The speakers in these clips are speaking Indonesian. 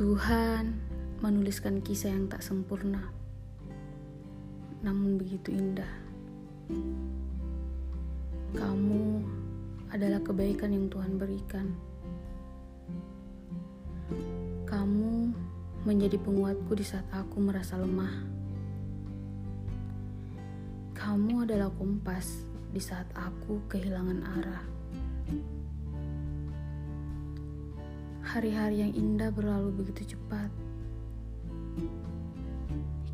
Tuhan menuliskan kisah yang tak sempurna, namun begitu indah. Kamu adalah kebaikan yang Tuhan berikan. Kamu menjadi penguatku di saat aku merasa lemah. Kamu adalah kompas di saat aku kehilangan arah. Hari-hari yang indah berlalu begitu cepat.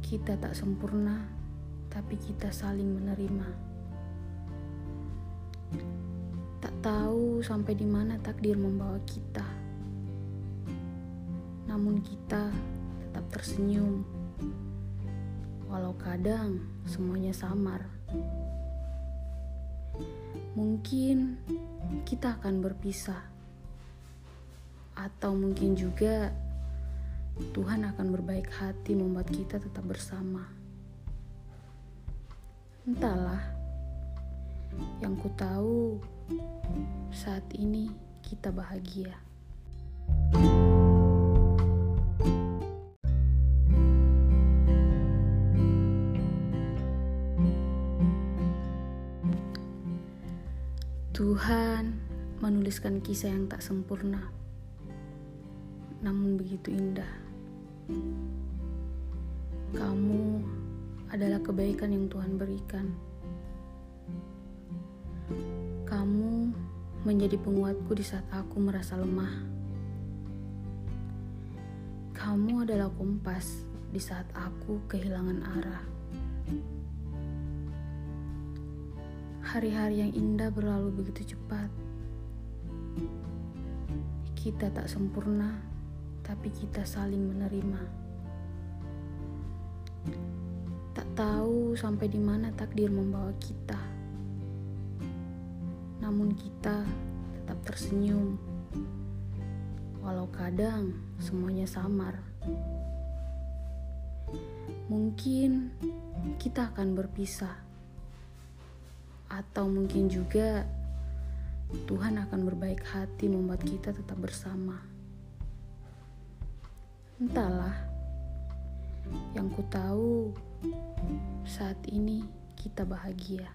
Kita tak sempurna, tapi kita saling menerima. Tak tahu sampai di mana takdir membawa kita. Namun kita tetap tersenyum. Walau kadang semuanya samar. Mungkin kita akan berpisah atau mungkin juga Tuhan akan berbaik hati membuat kita tetap bersama. Entahlah, yang ku tahu saat ini kita bahagia. Tuhan menuliskan kisah yang tak sempurna namun begitu indah. Kamu adalah kebaikan yang Tuhan berikan. Kamu menjadi penguatku di saat aku merasa lemah. Kamu adalah kompas di saat aku kehilangan arah. Hari-hari yang indah berlalu begitu cepat. Kita tak sempurna, tapi kita saling menerima. Tak tahu sampai di mana takdir membawa kita. Namun kita tetap tersenyum. Walau kadang semuanya samar. Mungkin kita akan berpisah. Atau mungkin juga Tuhan akan berbaik hati membuat kita tetap bersama. Entahlah, yang ku tahu saat ini kita bahagia.